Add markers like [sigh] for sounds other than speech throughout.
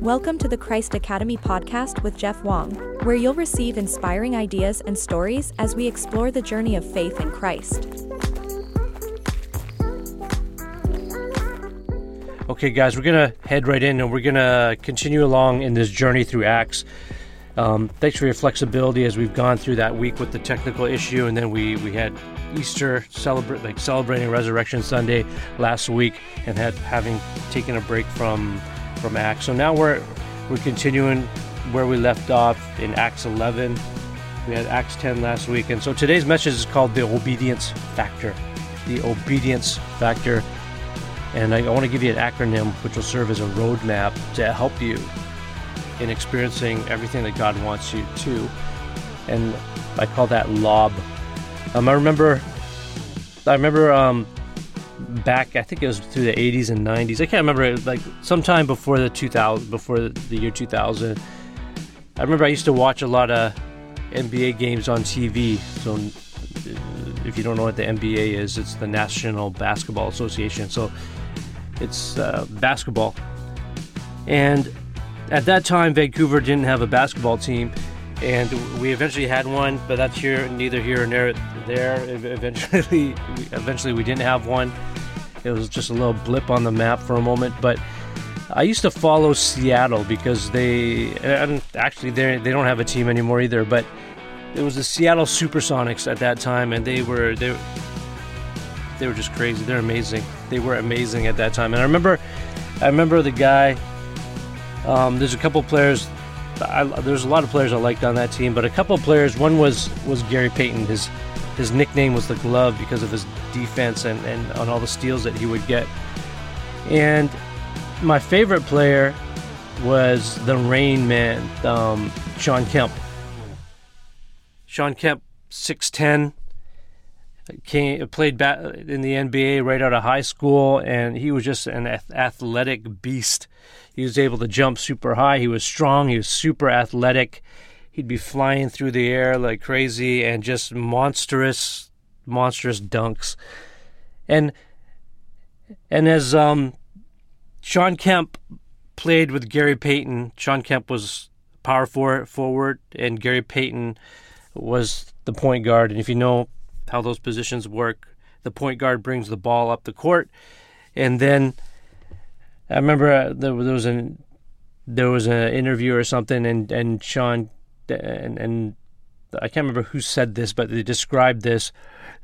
Welcome to the Christ Academy podcast with Jeff Wong, where you'll receive inspiring ideas and stories as we explore the journey of faith in Christ. Okay, guys, we're going to head right in and we're going to continue along in this journey through Acts. Um, thanks for your flexibility as we've gone through that week with the technical issue, and then we, we had Easter celebrate like celebrating Resurrection Sunday last week, and had having taken a break from from Acts. So now we're we're continuing where we left off in Acts 11. We had Acts 10 last week, and so today's message is called the obedience factor. The obedience factor, and I, I want to give you an acronym which will serve as a roadmap to help you in experiencing everything that God wants you to. And I call that lob. Um, I remember, I remember um, back. I think it was through the 80s and 90s. I can't remember. Like sometime before the 2000, before the year 2000. I remember I used to watch a lot of NBA games on TV. So if you don't know what the NBA is, it's the National Basketball Association. So it's uh, basketball. And at that time, Vancouver didn't have a basketball team, and we eventually had one, but that's here neither here nor there. Eventually, eventually we didn't have one. It was just a little blip on the map for a moment, but. I used to follow Seattle because they, and actually they they don't have a team anymore either. But it was the Seattle SuperSonics at that time, and they were they they were just crazy. They're amazing. They were amazing at that time. And I remember, I remember the guy um, there's a couple players. I, there's a lot of players I liked on that team, but a couple players. One was was Gary Payton. His his nickname was the Glove because of his defense and and on all the steals that he would get. And my favorite player was the Rain Man, um, Shawn Kemp. Shawn Kemp, six ten, came played bat in the NBA right out of high school, and he was just an athletic beast. He was able to jump super high. He was strong. He was super athletic. He'd be flying through the air like crazy and just monstrous, monstrous dunks. And and as um, Shawn Kemp played with Gary Payton, Shawn Kemp was power forward, and Gary Payton was the point guard. And if you know how those positions work, the point guard brings the ball up the court, and then I remember uh, there, there was an there was an interview or something, and and Shawn and and I can't remember who said this, but they described this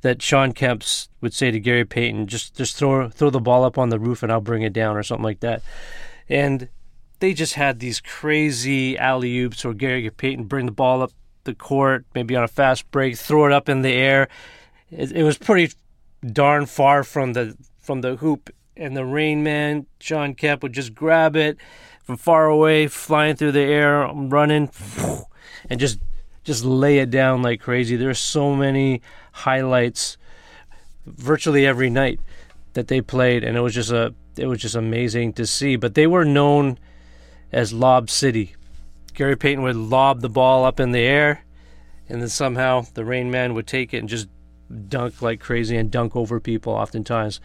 that Shawn Kemps would say to Gary Payton, just just throw throw the ball up on the roof and I'll bring it down or something like that, and they just had these crazy alley oops or Gary Payton bring the ball up the court, maybe on a fast break, throw it up in the air. It, it was pretty darn far from the from the hoop and the Rain Man, Shawn Kemp, would just grab it from far away, flying through the air, running, and just just lay it down like crazy. There's so many highlights virtually every night that they played, and it was just a it was just amazing to see. But they were known as Lob City. Gary Payton would lob the ball up in the air, and then somehow the Rain Man would take it and just dunk like crazy and dunk over people oftentimes.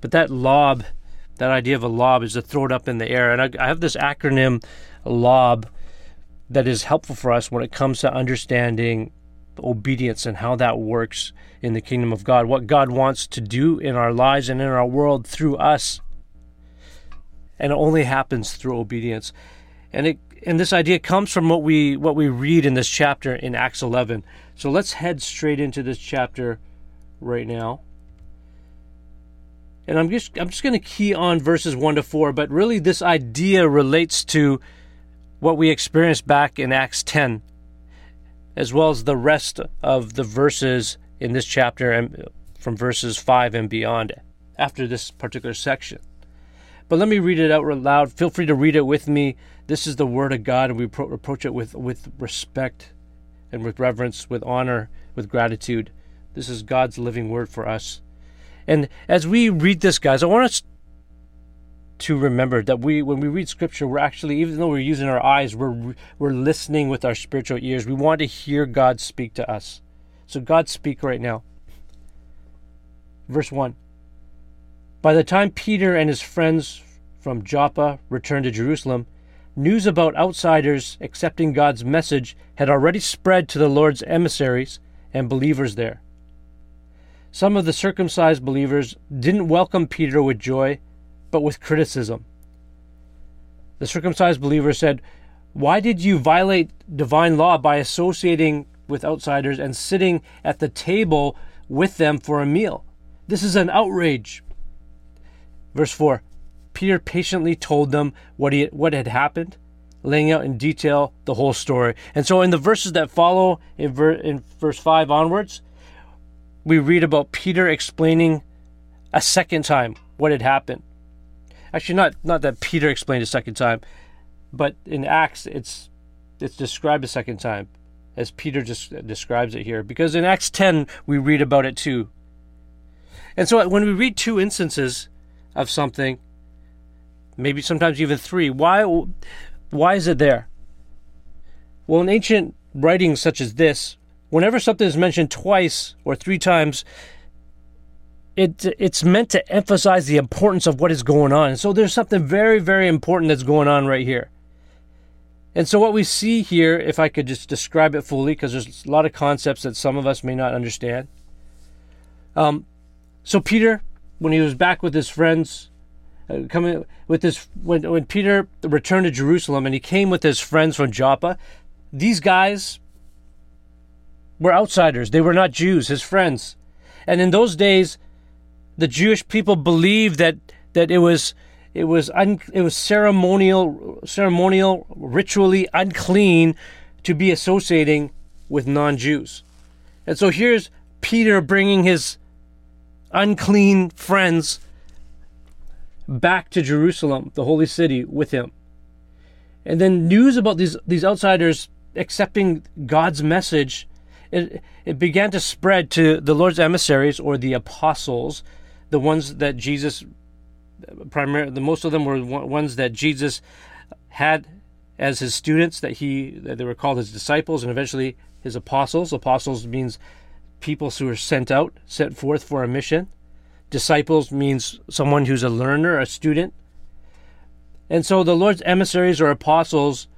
But that lob, that idea of a lob is to throw it up in the air. And I, I have this acronym, lob, that is helpful for us when it comes to understanding obedience and how that works in the kingdom of God, what God wants to do in our lives and in our world through us. And it only happens through obedience. And it and this idea comes from what we what we read in this chapter in Acts 11. So let's head straight into this chapter right now and I'm just I'm just going to key on verses 1 to 4, but really this idea relates to what we experienced back in Acts 10 as well as the rest of the verses in this chapter and from verses 5 and beyond after this particular section. But let me read it out loud. Feel free to read it with me. This is the word of God and we approach it with with respect and with reverence, with honor, with gratitude. This is God's living word for us. And as we read this, guys, I want us to remember that we, when we read Scripture, we're actually, even though we're using our eyes, we're we're listening with our spiritual ears. We want to hear God speak to us. So God speak right now. Verse one. By the time Peter and his friends from Joppa returned to Jerusalem, news about outsiders accepting God's message had already spread to the Lord's emissaries and believers there. Some of the circumcised believers didn't welcome Peter with joy, but with criticism. The circumcised believer said, Why did you violate divine law by associating with outsiders and sitting at the table with them for a meal? This is an outrage. Verse 4 Peter patiently told them what, he, what had happened, laying out in detail the whole story. And so, in the verses that follow, in, ver, in verse 5 onwards, we read about Peter explaining a second time what had happened. Actually, not not that Peter explained a second time, but in Acts it's it's described a second time, as Peter just describes it here. Because in Acts 10 we read about it too. And so when we read two instances of something, maybe sometimes even three, why why is it there? Well, in ancient writings such as this, whenever something is mentioned twice or three times, it it's meant to emphasize the importance of what is going on. And so there's something very very important that's going on right here. And so what we see here, if I could just describe it fully, because there's a lot of concepts that some of us may not understand. Um, so Peter, when he was back with his friends, uh, coming with this, when when Peter returned to Jerusalem and he came with his friends from Joppa, these guys were outsiders. They were not Jews, his friends. And in those days, the Jewish people believed that that it was it was un, it was ceremonial ceremonial ritually unclean to be associating with non-Jews. And so here's Peter bringing his unclean friends back to Jerusalem, the holy city with him. And then news about these these outsiders accepting God's message it, it began to spread to the Lord's emissaries or the apostles the ones that Jesus primarily the most of them were ones that Jesus had as his students that he that they were called his disciples and eventually his apostles. Apostles means people who are sent out sent forth for a mission. Disciples means someone who's a learner a student. And so the lord's emissaries or apostles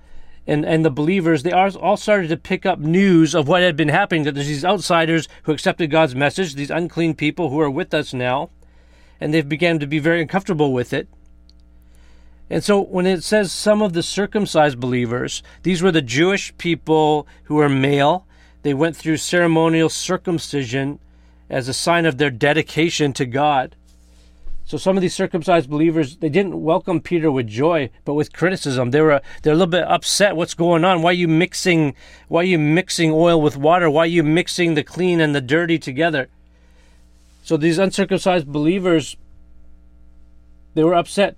and, and the believers, they all started to pick up news of what had been happening. That there's these outsiders who accepted God's message, these unclean people who are with us now, and they've began to be very uncomfortable with it. And so when it says some of the circumcised believers, these were the Jewish people who were male. They went through ceremonial circumcision as a sign of their dedication to God. So some of these circumcised believers, they didn't welcome Peter with joy, but with criticism. They were they're a little bit upset. What's going on? Why are you mixing why are you mixing oil with water? Why are you mixing the clean and the dirty together? So these uncircumcised believers, they were upset.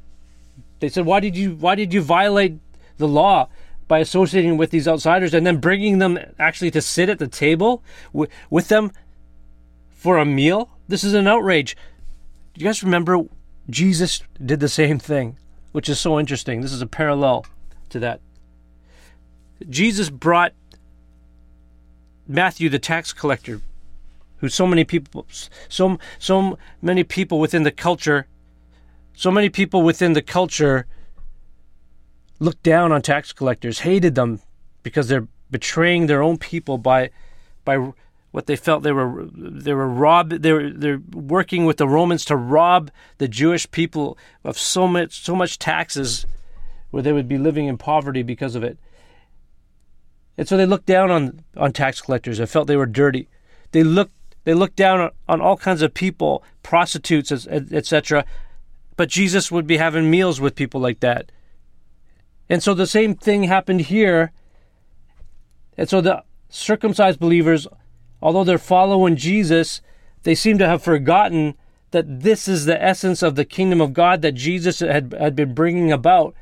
They said, "Why did you Why did you violate the law by associating with these outsiders and then bringing them actually to sit at the table with, with them for a meal? This is an outrage." Do you guys remember Jesus did the same thing, which is so interesting. This is a parallel to that. Jesus brought Matthew the tax collector who so many people so so many people within the culture so many people within the culture looked down on tax collectors hated them because they're betraying their own people by by what they felt they were they were rob they were they're working with the Romans to rob the Jewish people of so much so much taxes where they would be living in poverty because of it. And so they looked down on on tax collectors and felt they were dirty. They looked they looked down on, all kinds of people, prostitutes, etc. But Jesus would be having meals with people like that. And so the same thing happened here. And so the circumcised believers, although they're following Jesus, they seem to have forgotten that this is the essence of the kingdom of God that Jesus had, had been bringing about,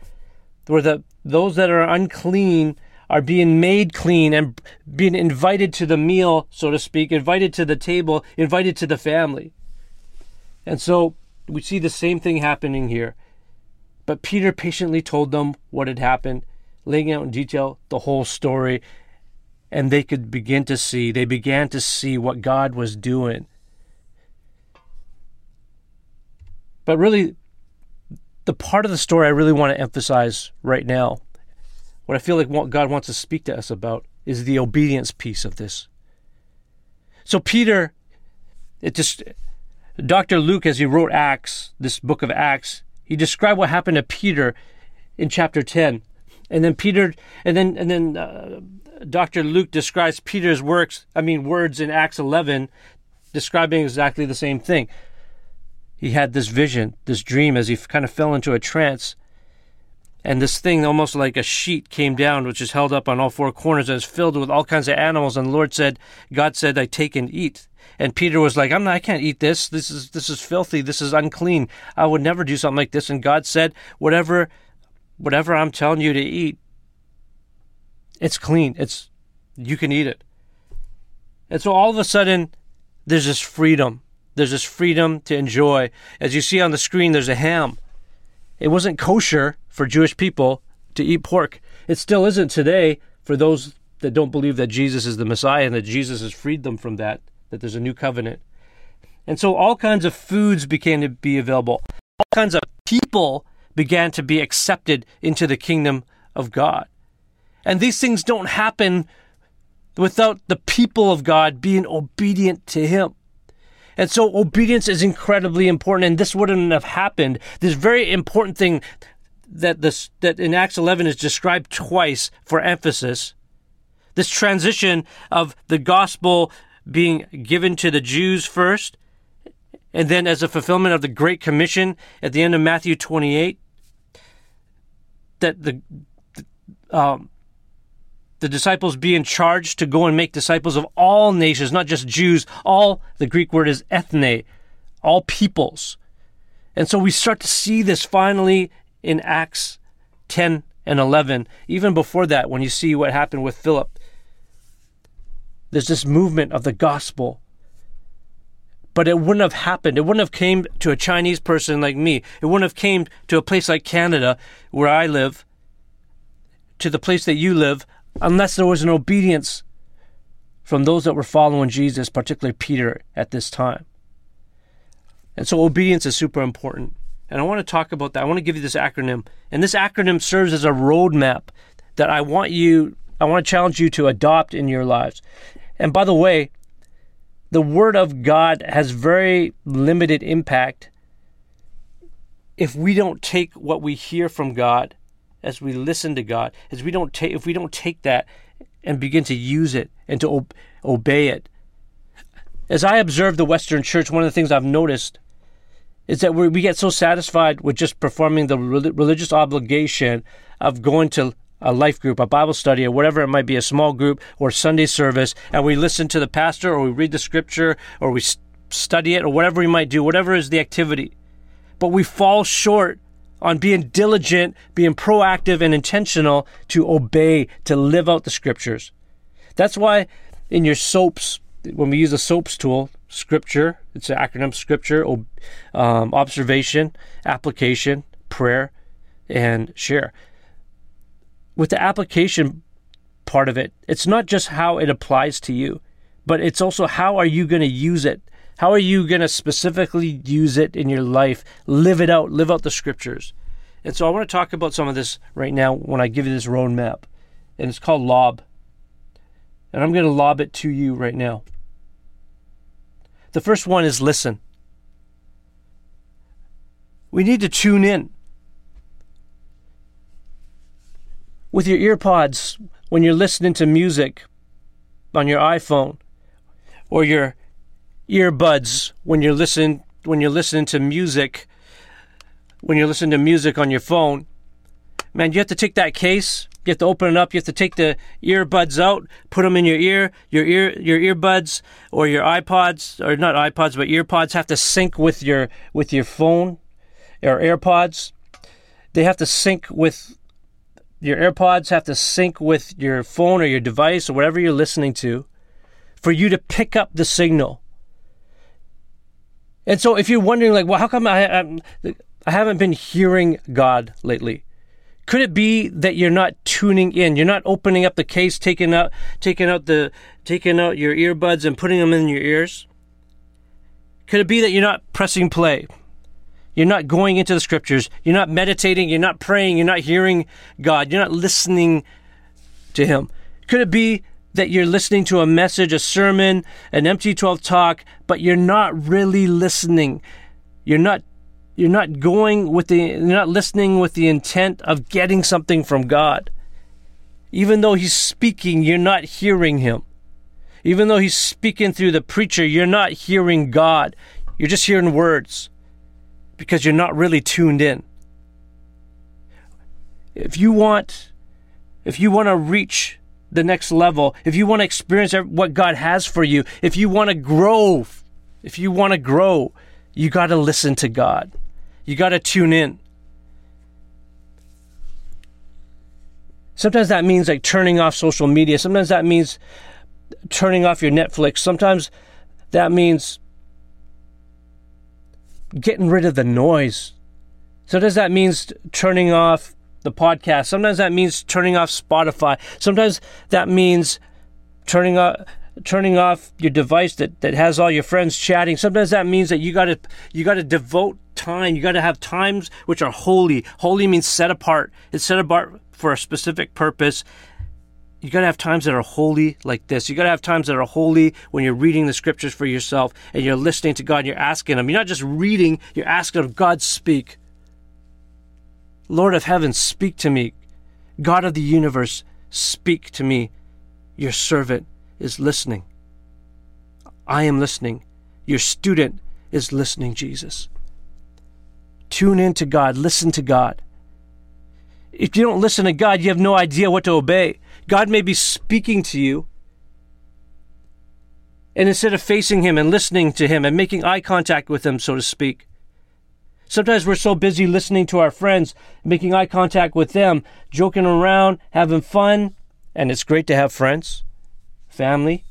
where the, those that are unclean are being made clean and being invited to the meal, so to speak, invited to the table, invited to the family. And so we see the same thing happening here. But Peter patiently told them what had happened, laying out in detail the whole story. And they could begin to see, they began to see what God was doing. But really, the part of the story I really want to emphasize right now what I feel like what God wants to speak to us about is the obedience piece of this. So Peter, it just Dr. Luke, as he wrote Acts, this book of Acts, he described what happened to Peter in chapter 10. And then Peter, and then, and then uh, Dr. Luke describes Peter's works, I mean, words in Acts 11, describing exactly the same thing. He had this vision, this dream, as he kind of fell into a trance. And this thing, almost like a sheet, came down, which is held up on all four corners and is filled with all kinds of animals. And the Lord said, God said, I take and eat. And Peter was like, I'm not, I can't eat this. This is, this is filthy. This is unclean. I would never do something like this. And God said, whatever, whatever I'm telling you to eat, it's clean. It's, you can eat it. And so all of a sudden, there's this freedom. There's this freedom to enjoy. As you see on the screen, there's a ham. It wasn't kosher for Jewish people to eat pork. It still isn't today for those that don't believe that Jesus is the Messiah and that Jesus has freed them from that that there's a new covenant. And so all kinds of foods began to be available. All kinds of people began to be accepted into the kingdom of God. And these things don't happen without the people of God being obedient to Him. And so obedience is incredibly important, and this wouldn't have happened. This very important thing that this that in Acts 11 is described twice for emphasis. This transition of the gospel being given to the Jews first, and then as a fulfillment of the Great Commission at the end of Matthew 28, that the um, the disciples being charged to go and make disciples of all nations, not just Jews. All the Greek word is ethne, all peoples. And so we start to see this finally in Acts 10 and 11. Even before that, when you see what happened with Philip there's this movement of the gospel. But it wouldn't have happened. It wouldn't have came to a Chinese person like me. It wouldn't have came to a place like Canada, where I live, to the place that you live, unless there was an obedience from those that were following Jesus, particularly Peter at this time. And so obedience is super important. And I want to talk about that. I want to give you this acronym. And this acronym serves as a roadmap that I want you, I want to challenge you to adopt in your lives. And by the way, the Word of God has very limited impact if we don't take what we hear from God as we listen to God, as we don't take if we don't take that and begin to use it and to ob- obey it. As I observe the Western Church, one of the things I've noticed is that we get so satisfied with just performing the religious obligation of going to a life group, a Bible study, or whatever it might be, a small group or Sunday service, and we listen to the pastor or we read the scripture or we study it or whatever we might do, whatever is the activity. But we fall short on being diligent, being proactive and intentional to obey, to live out the scriptures. That's why in your SOAPs, when we use the SOAPs tool, scripture, it's an acronym scripture, um, observation, application, prayer, and share with the application part of it, it's not just how it applies to you, but it's also how are you going to use it? How are you going to specifically use it in your life? Live it out, live out the scriptures. And so I want to talk about some of this right now when I give you this roadmap. And it's called lob. And I'm going to lob it to you right now. The first one is listen. We need to tune in. with your earpods when you're listening to music on your iPhone or your earbuds when you're listening when you're listening to music when you're listening to music on your phone. Man you have to take that case. You have to open it up. You have to take the earbuds out put them in your ear your ear your earbuds or your iPods or not iPods but earpods have to sync with your with your phone or AirPods. They have to sync with your AirPods have to sync with your phone or your device or whatever you're listening to for you to pick up the signal. And so if you're wondering, like, well, how come I, I, I haven't been hearing God lately? Could it be that you're not tuning in? You're not opening up the case, taking out, taking out the, taking out your earbuds and putting them in your ears? Could it be that you're not pressing play? You're not going into the scriptures. You're not meditating. You're not praying. You're not hearing God. You're not listening to Him. Could it be that you're listening to a message, a sermon, an empty 12 talk, but you're not really listening? You're not you're not going with the you're not listening with the intent of getting something from God. Even though he's speaking, you're not hearing him. Even though he's speaking through the preacher, you're not hearing God. You're just hearing words because you're not really tuned in. If you want if you want to reach the next level, if you want to experience what God has for you, if you want to grow, if you want to grow, you got to listen to God. You got to tune in. Sometimes that means like turning off social media. Sometimes that means turning off your Netflix. Sometimes that means getting rid of the noise. Sometimes that means turning off the podcast. Sometimes that means turning off Spotify. Sometimes that means turning off turning off your device that, that has all your friends chatting. Sometimes that means that you gotta you gotta devote time. You gotta have times which are holy. Holy means set apart. It's set apart for a specific purpose. You gotta have times that are holy like this. You gotta have times that are holy when you're reading the scriptures for yourself and you're listening to God and you're asking Him. You're not just reading, you're asking Him, God speak. Lord of heaven, speak to me. God of the universe, speak to me. Your servant is listening. I am listening. Your student is listening, Jesus. Tune in to God, listen to God. If you don't listen to God, you have no idea what to obey. God may be speaking to you. And instead of facing Him and listening to Him and making eye contact with Him, so to speak, Sometimes we're so busy listening to our friends, making eye contact with them, joking around, having fun, and it's great to have friends, family.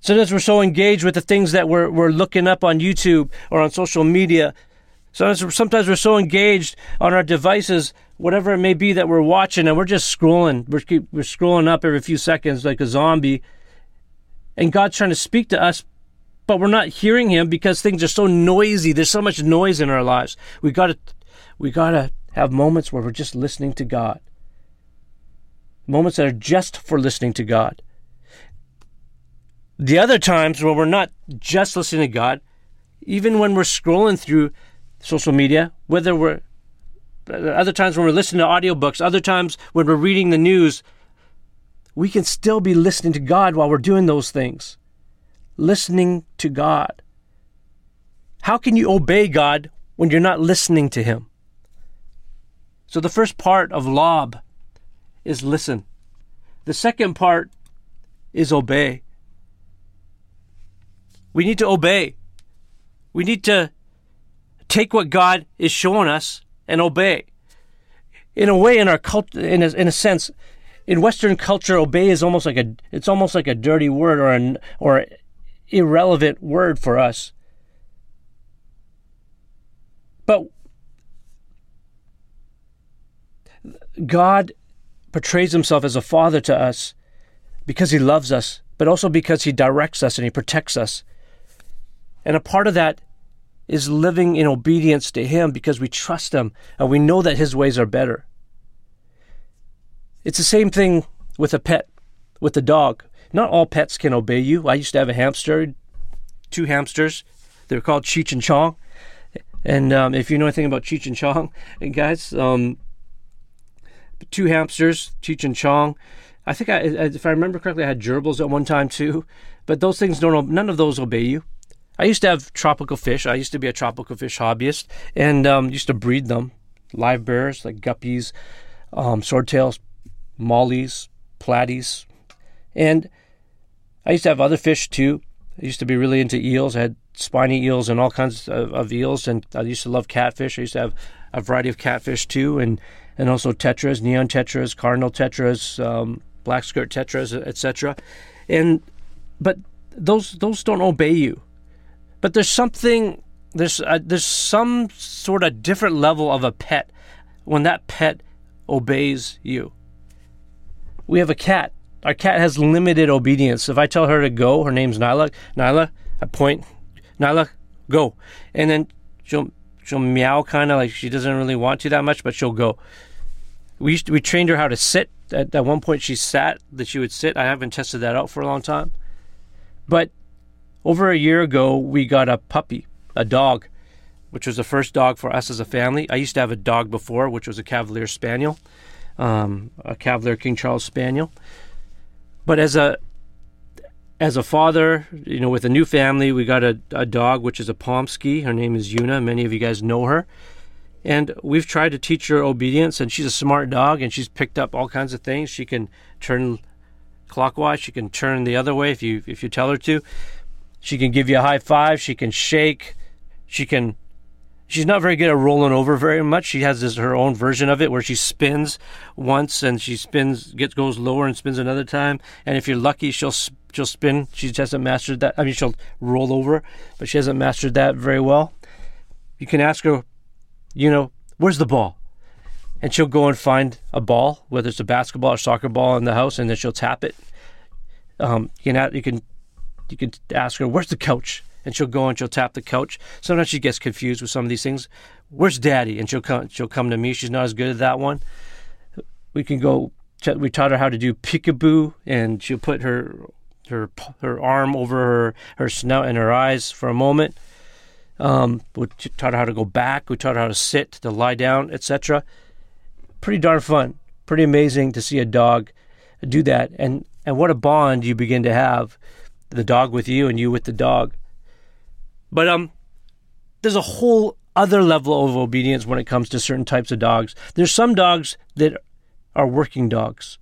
Sometimes we're so engaged with the things that we're, we're looking up on YouTube or on social media. Sometimes, sometimes we're so engaged on our devices, whatever it may be that we're watching, and we're just scrolling. We're, we're scrolling up every few seconds like a zombie. And God's trying to speak to us, but we're not hearing him because things are so noisy. There's so much noise in our lives. We got to we got to have moments where we're just listening to God. Moments that are just for listening to God. The other times where we're not just listening to God, even when we're scrolling through social media, whether we're uh, other times when we're listening to audiobooks, other times when we're reading the news, we can still be listening to God while we're doing those things listening to God. How can you obey God when you're not listening to Him? So the first part of lob is listen. The second part is obey. We need to obey. We need to take what God is showing us and obey. In a way, in our culture, in a, in a sense, in Western culture, obey is almost like a it's almost like a dirty word or an or irrelevant word for us. But God portrays himself as a father to us because he loves us, but also because he directs us and he protects us. And a part of that is living in obedience to him because we trust him and we know that his ways are better. It's the same thing with a pet, with a dog. Not all pets can obey you. I used to have a hamster, two hamsters. They're called Cheech and Chong. And um, if you know anything about Cheech and Chong, [laughs] guys, um, two hamsters, Cheech and Chong. I think I, if I remember correctly, I had gerbils at one time too. But those things don't. None of those obey you. I used to have tropical fish. I used to be a tropical fish hobbyist, and um, used to breed them, livebearers like guppies, um, swordtails, mollies, platies, and I used to have other fish too. I used to be really into eels. I had spiny eels and all kinds of, of, eels, and I used to love catfish. I used to have a variety of catfish too, and and also tetras, neon tetras, cardinal tetras, um, black skirt tetras, etc. And but those those don't obey you. But there's something there's uh, there's some sort of different level of a pet when that pet obeys you. We have a cat our cat has limited obedience. If I tell her to go, her name's Nyla. Nyla, I point, Nyla, go, and then she'll she'll meow kind of like she doesn't really want to that much, but she'll go. We to, we trained her how to sit. At, at one point, she sat that she would sit. I haven't tested that out for a long time, but over a year ago, we got a puppy, a dog, which was the first dog for us as a family. I used to have a dog before, which was a Cavalier Spaniel, um, a Cavalier King Charles Spaniel. But as a as a father, you know, with a new family, we got a, a dog, which is a Pomsky. Her name is Yuna. Many of you guys know her. And we've tried to teach her obedience, and she's a smart dog, and she's picked up all kinds of things. She can turn clockwise, she can turn the other way if you if you tell her to. She can give you a high five, she can shake, she can she's not very good at rolling over very much. She has this her own version of it where she spins once and she spins gets goes lower and spins another time. And if you're lucky, she'll she'll spin. She hasn't mastered that. I mean, she'll roll over, but she hasn't mastered that very well. You can ask her, you know, where's the ball? And she'll go and find a ball, whether it's a basketball or soccer ball in the house, and then she'll tap it. Um, you can you can you can ask her, where's the couch? And she'll go and she'll tap the couch. Sometimes she gets confused with some of these things. Where's Daddy? And she'll come she'll come to me. She's not as good at that one. We can go. We taught her how to do peekaboo, and she'll put her her her arm over her, her snout and her eyes for a moment. Um, we taught her how to go back. We taught her how to sit, to lie down, etc. Pretty darn fun. Pretty amazing to see a dog do that, and and what a bond you begin to have, the dog with you and you with the dog. But um, there's a whole other level of obedience when it comes to certain types of dogs. There's some dogs that are working dogs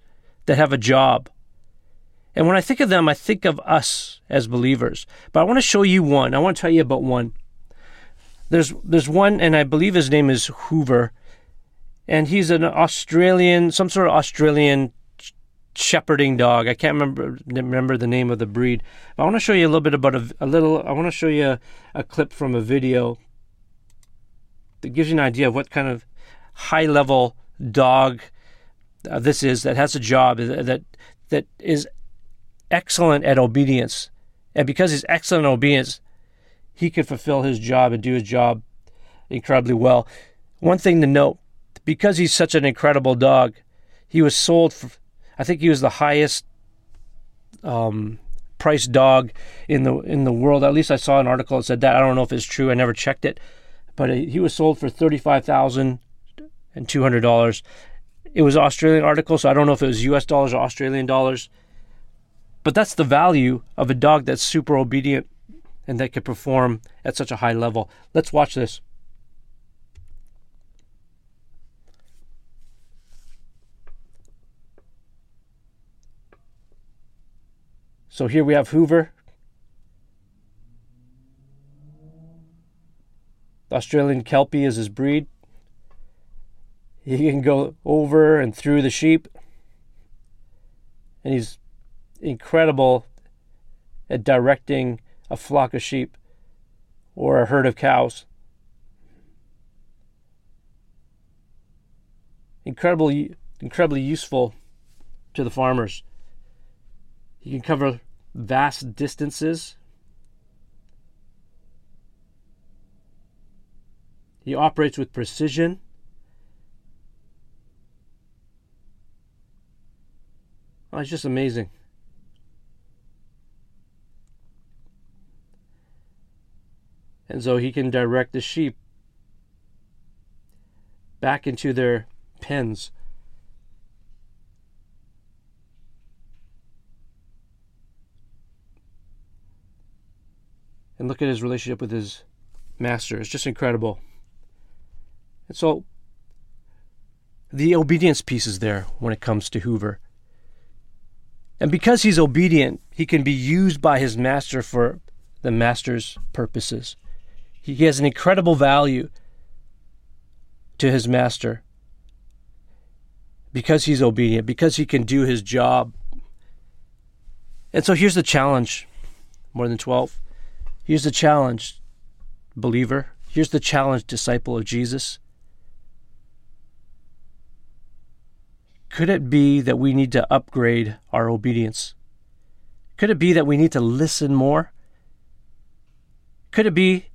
that have a job and when I think of them, I think of us as believers. But I want to show you one. I want to tell you about one. There's there's one, and I believe his name is Hoover, and he's an Australian, some sort of Australian shepherding dog. I can't remember remember the name of the breed. But I want to show you a little bit about a, a little. I want to show you a, a clip from a video that gives you an idea of what kind of high level dog uh, this is that has a job that that is excellent at obedience. And because he's excellent at obedience, he could fulfill his job and do his job incredibly well. One thing to note because he's such an incredible dog, he was sold for, I think he was the highest um, priced dog in the in the world. At least I saw an article that said that. I don't know if it's true. I never checked it, but he was sold for thirty five thousand and two hundred dollars. It was an Australian article, so I don't know if it was U.S. dollars or Australian dollars. But that's the value of a dog that's super obedient and that can perform at such a high level. Let's watch this. So here we have Hoover. The Australian Kelpie is his breed. He can go over and through the sheep. And he's incredible at directing a flock of sheep or a herd of cows. Incredibly, incredibly useful to the farmers. He can cover vast distances. He operates with precision. Oh, it's just amazing. And so he can direct the sheep back into their pens. And look at his relationship with his master. It's just incredible. And so the obedience piece is there when it comes to Hoover. And because he's obedient, he can be used by his master for the master's purposes. He has an incredible value to his master because he's obedient, because he can do his job. And so here's the challenge more than 12. Here's the challenge, believer. Here's the challenge, disciple of Jesus. Could it be that we need to upgrade our obedience? Could it be that we need to listen more? Could it be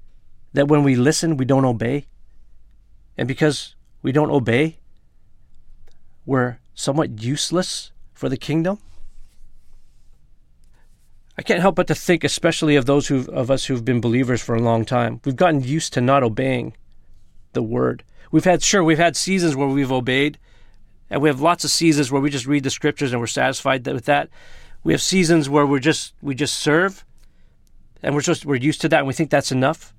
that when we listen, we don't obey? And because we don't obey, we're somewhat useless for the kingdom. I can't help but to think, especially of those of us who've been believers for a long time. We've gotten used to not obeying the word. We've had sure we've had seasons where we've obeyed, and we have lots of seasons where we just read the scriptures and we're satisfied with that. We have seasons where we're just we just serve, and we're just we're used to that, and we think that's enough.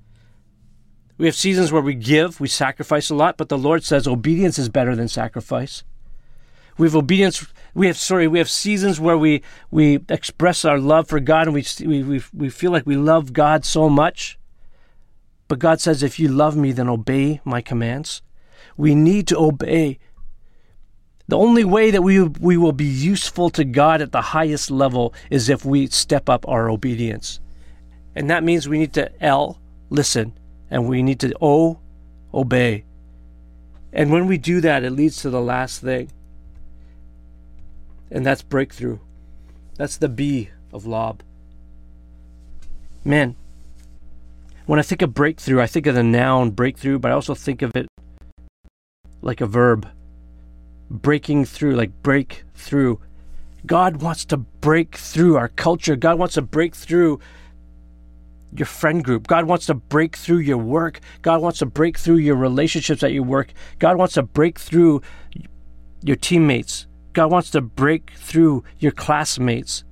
We have seasons where we give, we sacrifice a lot, but the Lord says obedience is better than sacrifice. We have obedience. We have sorry. We have seasons where we we express our love for God, and we we we feel like we love God so much. But God says, if you love me, then obey my commands. We need to obey. The only way that we we will be useful to God at the highest level is if we step up our obedience, and that means we need to L listen, and we need to O obey. And when we do that, it leads to the last thing and that's breakthrough. That's the B of lob. Man, when I think of breakthrough, I think of the noun breakthrough, but I also think of it like a verb. Breaking through, like break through. God wants to break through our culture. God wants to break through your friend group. God wants to break through your work. God wants to break through your relationships at your work. God wants to break through your teammates. God wants to break through your classmates.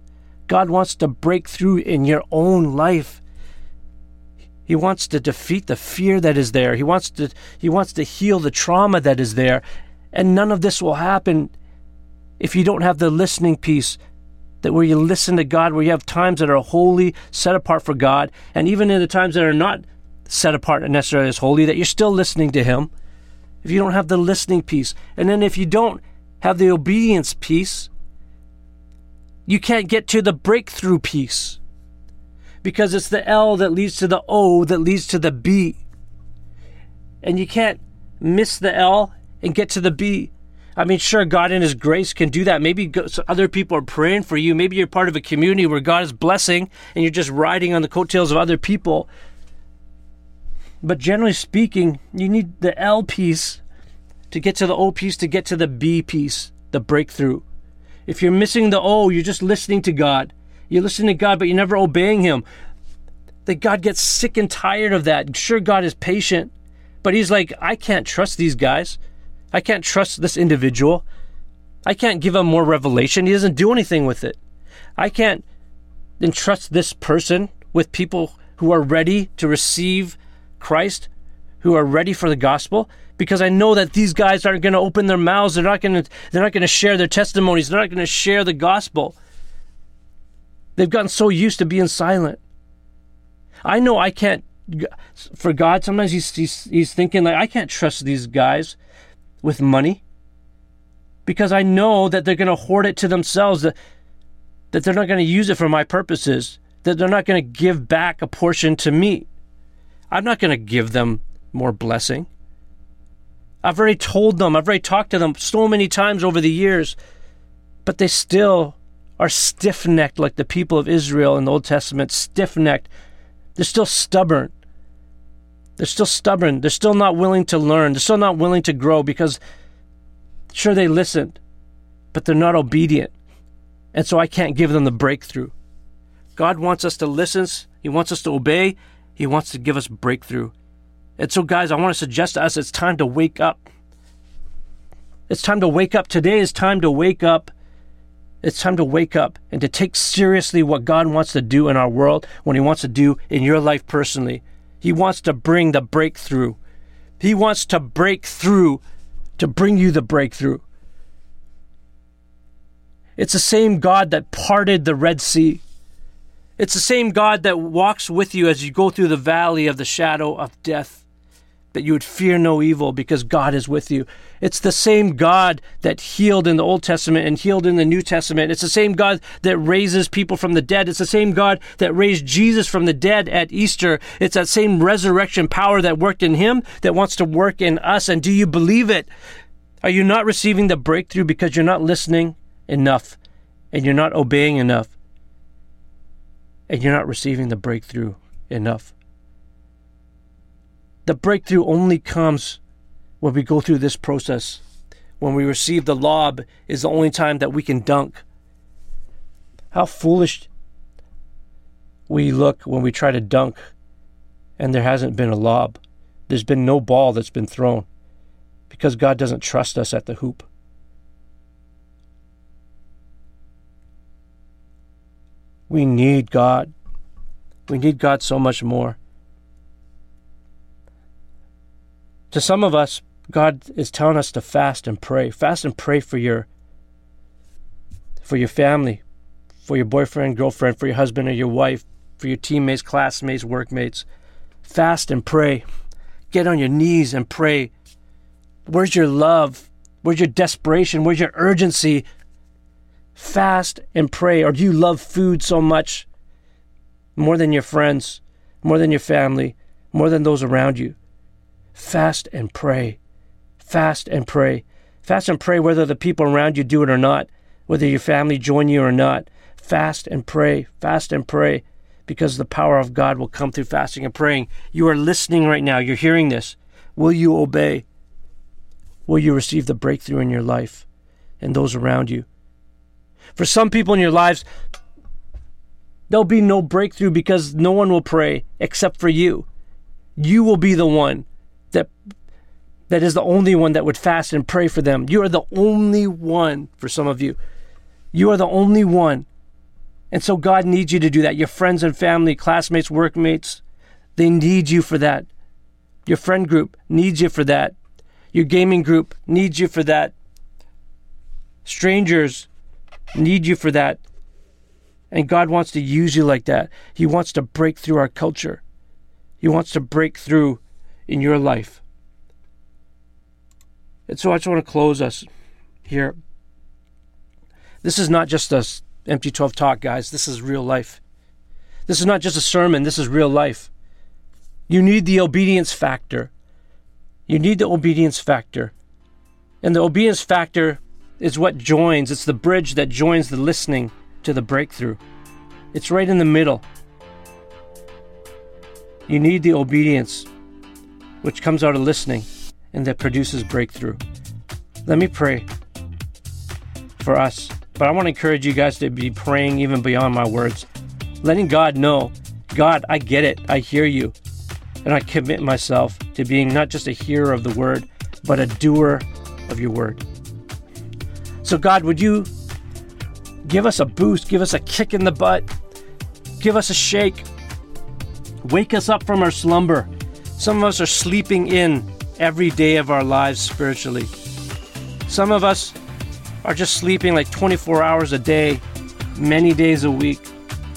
God wants to break through in your own life. He wants to defeat the fear that is there. He wants to he wants to heal the trauma that is there. And none of this will happen if you don't have the listening piece that where you listen to God, where you have times that are holy, set apart for God, and even in the times that are not set apart and necessarily as holy, that you're still listening to Him. If you don't have the listening piece, and then if you don't have the obedience piece, you can't get to the breakthrough piece because it's the L that leads to the O that leads to the B. And you can't miss the L and get to the B. I mean, sure, God in His grace can do that. Maybe other people are praying for you. Maybe you're part of a community where God is blessing and you're just riding on the coattails of other people. But generally speaking, you need the L piece to get to the O piece, to get to the B piece, the breakthrough. If you're missing the O, you're just listening to God. You're listening to God, but you're never obeying Him. That God gets sick and tired of that. Sure, God is patient, but He's like, I can't trust these guys. I can't trust this individual. I can't give him more revelation. He doesn't do anything with it. I can't entrust this person with people who are ready to receive Christ, who are ready for the gospel because I know that these guys aren't going to open their mouths. They're not going to. They're not going to share their testimonies. They're not going to share the gospel. They've gotten so used to being silent. I know I can't. For God, sometimes he's he's, he's thinking like I can't trust these guys with money because I know that they're going to hoard it to themselves. That that they're not going to use it for my purposes. That they're not going to give back a portion to me. I'm not going to give them more blessing. I've already told them, I've already talked to them so many times over the years, but they still are stiff necked like the people of Israel in the Old Testament, stiff necked. They're still stubborn. They're still stubborn. They're still not willing to learn. They're still not willing to grow because, sure, they listened, but they're not obedient. And so I can't give them the breakthrough. God wants us to listen, He wants us to obey, He wants to give us breakthrough. And so, guys, I want to suggest to us it's time to wake up. It's time to wake up. Today is time to wake up. It's time to wake up and to take seriously what God wants to do in our world, what He wants to do in your life personally. He wants to bring the breakthrough. He wants to break through to bring you the breakthrough. It's the same God that parted the Red Sea. It's the same God that walks with you as you go through the valley of the shadow of death that you would fear no evil because God is with you. It's the same God that healed in the Old Testament and healed in the New Testament. It's the same God that raises people from the dead. It's the same God that raised Jesus from the dead at Easter. It's that same resurrection power that worked in him that wants to work in us. And do you believe it? Are you not receiving the breakthrough because you're not listening enough and you're not obeying enough and you're not receiving the breakthrough enough? The breakthrough only comes when we go through this process. When we receive the lob is the only time that we can dunk. How foolish we look when we try to dunk and there hasn't been a lob. There's been no ball that's been thrown because God doesn't trust us at the hoop. We need God. We need God so much more. To some of us, God is telling us to fast and pray. Fast and pray for your for your family, for your boyfriend, girlfriend, for your husband or your wife, for your teammates, classmates, workmates. Fast and pray. Get on your knees and pray. Where's your love? Where's your desperation? Where's your urgency? Fast and pray. Or do you love food so much more than your friends, more than your family, more than those around you? Fast and pray. Fast and pray. Fast and pray whether the people around you do it or not, whether your family join you or not. Fast and pray. Fast and pray because the power of God will come through fasting and praying. You are listening right now. You're hearing this. Will you obey? Will you receive the breakthrough in your life and those around you? For some people in your lives, there'll be no breakthrough because no one will pray except for you. You will be the one that that is the only one that would fast and pray for them. You are the only one for some of you. You are the only one. And so God needs you to do that. Your friends and family, classmates, workmates, they need you for that. Your friend group needs you for that. Your gaming group needs you for that. Strangers need you for that. And God wants to use you like that. He wants to break through our culture. He wants to break through in your life. And so I just want to close us here. This is not just a empty 12 talk, guys. This is real life. This is not just a sermon, this is real life. You need the obedience factor. You need the obedience factor. And the obedience factor is what joins, it's the bridge that joins the listening to the breakthrough. It's right in the middle. You need the obedience, which comes out of listening and that produces breakthrough. Let me pray for us. But I want to encourage you guys to be praying even beyond my words, letting God know God, I get it. I hear you. And I commit myself to being not just a hearer of the word, but a doer of your word. So, God, would you give us a boost, give us a kick in the butt, give us a shake, wake us up from our slumber. Some of us are sleeping in every day of our lives spiritually. Some of us are just sleeping like 24 hours a day, many days a week.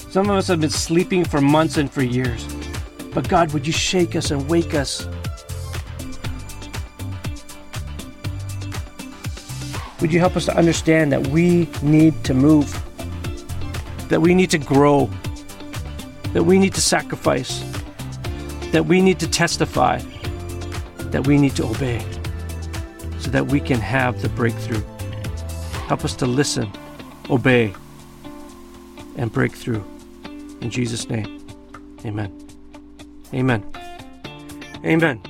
Some of us have been sleeping for months and for years. But God, would you shake us and wake us? Would you help us to understand that we need to move, that we need to grow, that we need to sacrifice, that we need to testify, that we need to obey, so that we can have the breakthrough. Help us to listen, obey, and break through. In Jesus' name, amen. Amen. Amen.